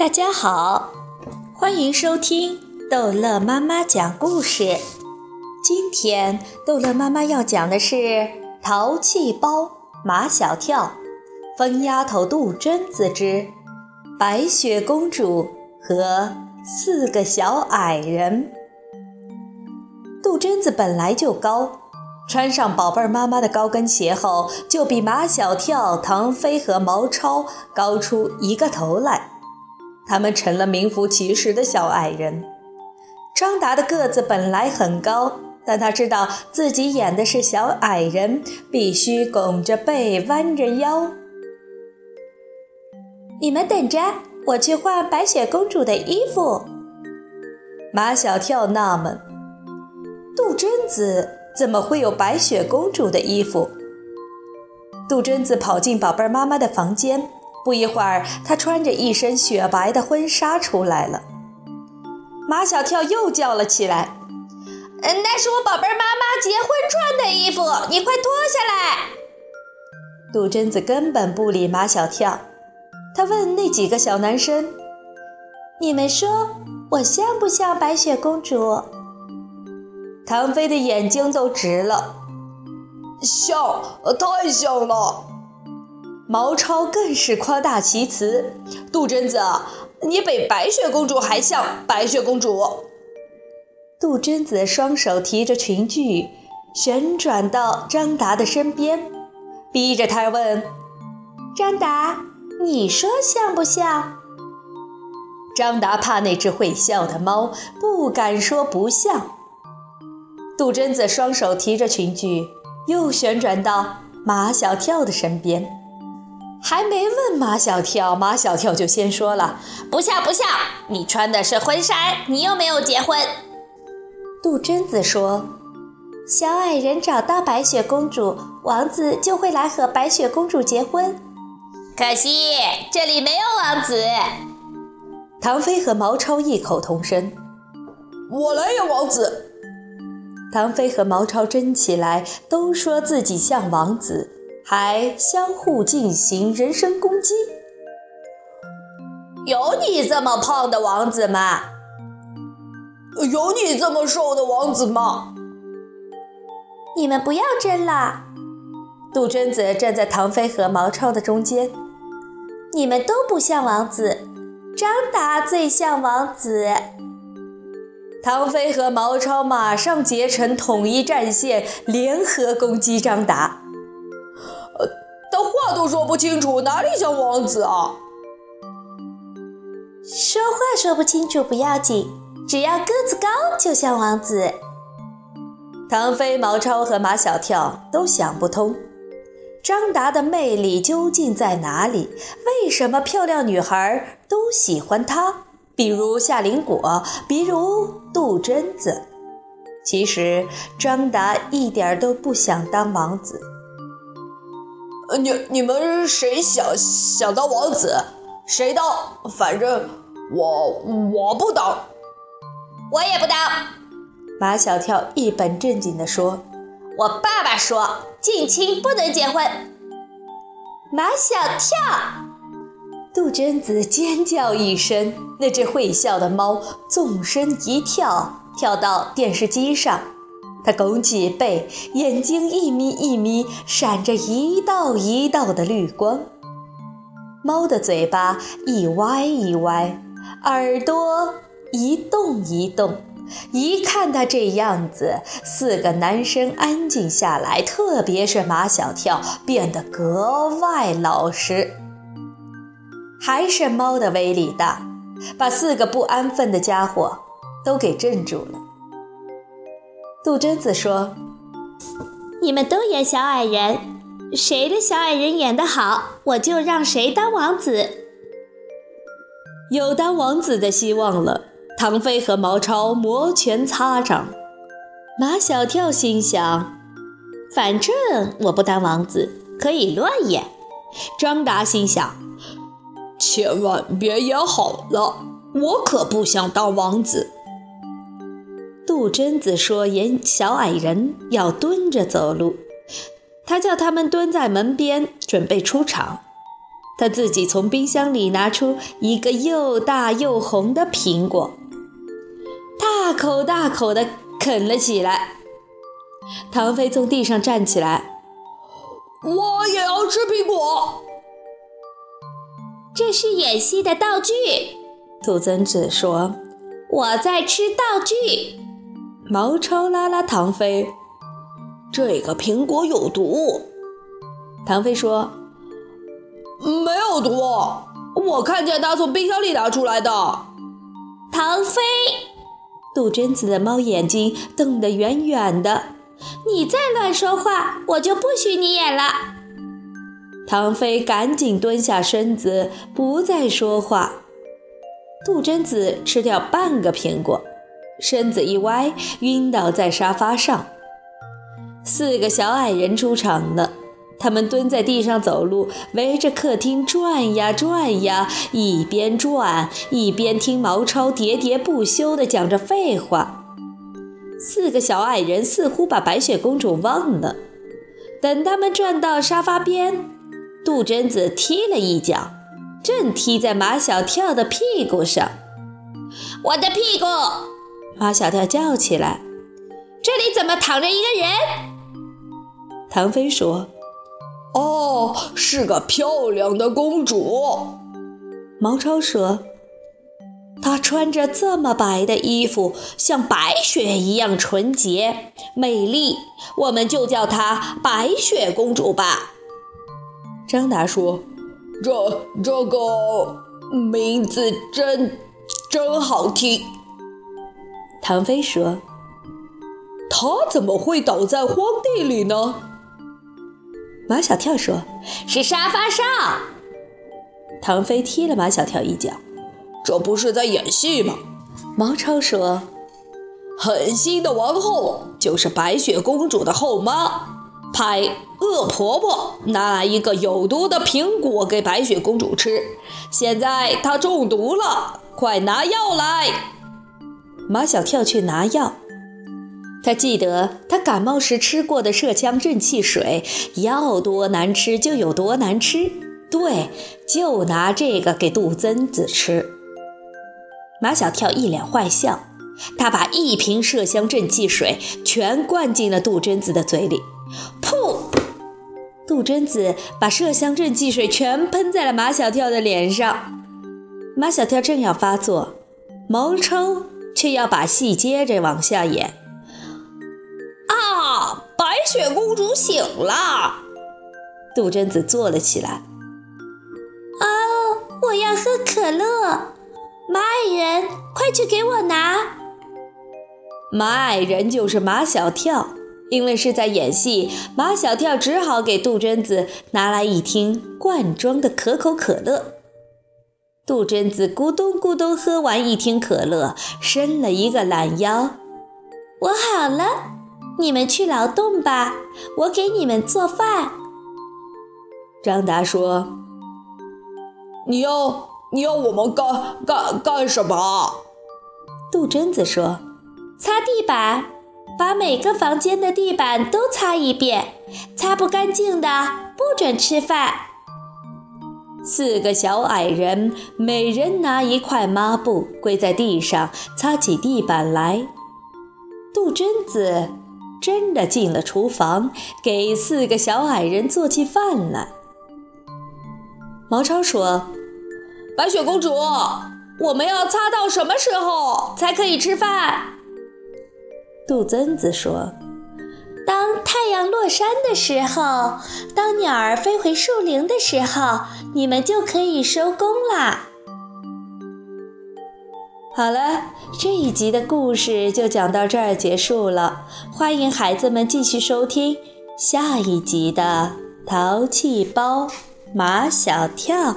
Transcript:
大家好，欢迎收听逗乐妈妈讲故事。今天逗乐妈妈要讲的是《淘气包马小跳》，疯丫头杜鹃子之白雪公主和四个小矮人。杜鹃子本来就高，穿上宝贝儿妈妈的高跟鞋后，就比马小跳、唐飞和毛超高出一个头来。他们成了名副其实的小矮人。张达的个子本来很高，但他知道自己演的是小矮人，必须拱着背，弯着腰。你们等着，我去换白雪公主的衣服。马小跳纳闷：杜真子怎么会有白雪公主的衣服？杜真子跑进宝贝妈妈的房间。不一会儿，她穿着一身雪白的婚纱出来了。马小跳又叫了起来：“嗯，那是我宝贝妈妈结婚穿的衣服，你快脱下来！”杜鹃子根本不理马小跳，他问那几个小男生：“你们说我像不像白雪公主？”唐飞的眼睛都直了：“像，太像了。”毛超更是夸大其词：“杜鹃子，你比白雪公主还像白雪公主。”杜鹃子双手提着裙裾，旋转到张达的身边，逼着他问：“张达，你说像不像？”张达怕那只会笑的猫，不敢说不像。杜鹃子双手提着裙裾，又旋转到马小跳的身边。还没问马小跳，马小跳就先说了：“不像不像，你穿的是婚纱，你又没有结婚。”杜鹃子说：“小矮人找到白雪公主，王子就会来和白雪公主结婚。可惜这里没有王子。”唐飞和毛超异口同声：“我来演王子。”唐飞和毛超争起来，都说自己像王子。还相互进行人身攻击。有你这么胖的王子吗？有你这么瘦的王子吗？你们不要争了。杜鹃子站在唐飞和毛超的中间。你们都不像王子，张达最像王子。唐飞和毛超马上结成统一战线，联合攻击张达。话都说不清楚，哪里像王子啊？说话说不清楚不要紧，只要个子高就像王子。唐飞、毛超和马小跳都想不通，张达的魅力究竟在哪里？为什么漂亮女孩都喜欢他？比如夏林果，比如杜真子。其实张达一点都不想当王子。你你们谁想想当王子，谁当，反正我我不当，我也不当。马小跳一本正经地说：“我爸爸说近亲不能结婚。”马小跳，杜鹃子尖叫一声，那只会笑的猫纵身一跳，跳到电视机上。他拱起背，眼睛一眯一眯，闪着一道一道的绿光。猫的嘴巴一歪一歪，耳朵一动一动。一看他这样子，四个男生安静下来，特别是马小跳变得格外老实。还是猫的威力大，把四个不安分的家伙都给镇住了。杜鹃子说：“你们都演小矮人，谁的小矮人演得好，我就让谁当王子。有当王子的希望了。”唐飞和毛超摩拳擦掌。马小跳心想：“反正我不当王子，可以乱演。”张达心想：“千万别演好了，我可不想当王子。”杜真子说：“演小矮人要蹲着走路。”他叫他们蹲在门边，准备出场。他自己从冰箱里拿出一个又大又红的苹果，大口大口地啃了起来。唐飞从地上站起来，我也要吃苹果。这是演戏的道具，兔曾子说：“我在吃道具。”毛超拉拉唐飞，这个苹果有毒。唐飞说。没有毒，我看见他从冰箱里拿出来的。唐飞，杜真子的猫眼睛瞪得圆圆的。你再乱说话，我就不许你演了。唐飞赶紧蹲下身子，不再说话。杜真子吃掉半个苹果，身子一歪，晕倒在沙发上。四个小矮人出场了。他们蹲在地上走路，围着客厅转呀转呀，一边转一边听毛超喋喋不休地讲着废话。四个小矮人似乎把白雪公主忘了。等他们转到沙发边，杜真子踢了一脚，正踢在马小跳的屁股上。我的屁股！马小跳叫起来：“这里怎么躺着一个人？”唐飞说。哦，是个漂亮的公主。毛超说：“她穿着这么白的衣服，像白雪一样纯洁美丽，我们就叫她白雪公主吧。”张达说：“这这个名字真真好听。”唐飞说：“他怎么会倒在荒地里呢？”马小跳说：“是沙发上。”唐飞踢了马小跳一脚：“这不是在演戏吗？”毛超说：“狠心的王后就是白雪公主的后妈，派恶婆婆拿来一个有毒的苹果给白雪公主吃，现在她中毒了，快拿药来！”马小跳去拿药。他记得他感冒时吃过的麝香正气水，要多难吃就有多难吃。对，就拿这个给杜真子吃。马小跳一脸坏笑，他把一瓶麝香正气水全灌进了杜真子的嘴里。噗！杜真子把麝香正气水全喷在了马小跳的脸上。马小跳正要发作，毛超却要把戏接着往下演。啊白雪公主醒了，杜真子坐了起来。哦，我要喝可乐。马矮人，快去给我拿。马矮人就是马小跳，因为是在演戏，马小跳只好给杜真子拿来一听罐装的可口可乐。杜真子咕咚咕咚喝完一听可乐，伸了一个懒腰。我好了。你们去劳动吧，我给你们做饭。张达说：“你要你要我们干干干什么？”杜真子说：“擦地板，把每个房间的地板都擦一遍，擦不干净的不准吃饭。”四个小矮人每人拿一块抹布，跪在地上擦起地板来。杜真子。真的进了厨房，给四个小矮人做起饭来。毛超说：“白雪公主，我们要擦到什么时候才可以吃饭？”杜真子说：“当太阳落山的时候，当鸟儿飞回树林的时候，你们就可以收工啦。”好了，这一集的故事就讲到这儿结束了。欢迎孩子们继续收听下一集的《淘气包马小跳》。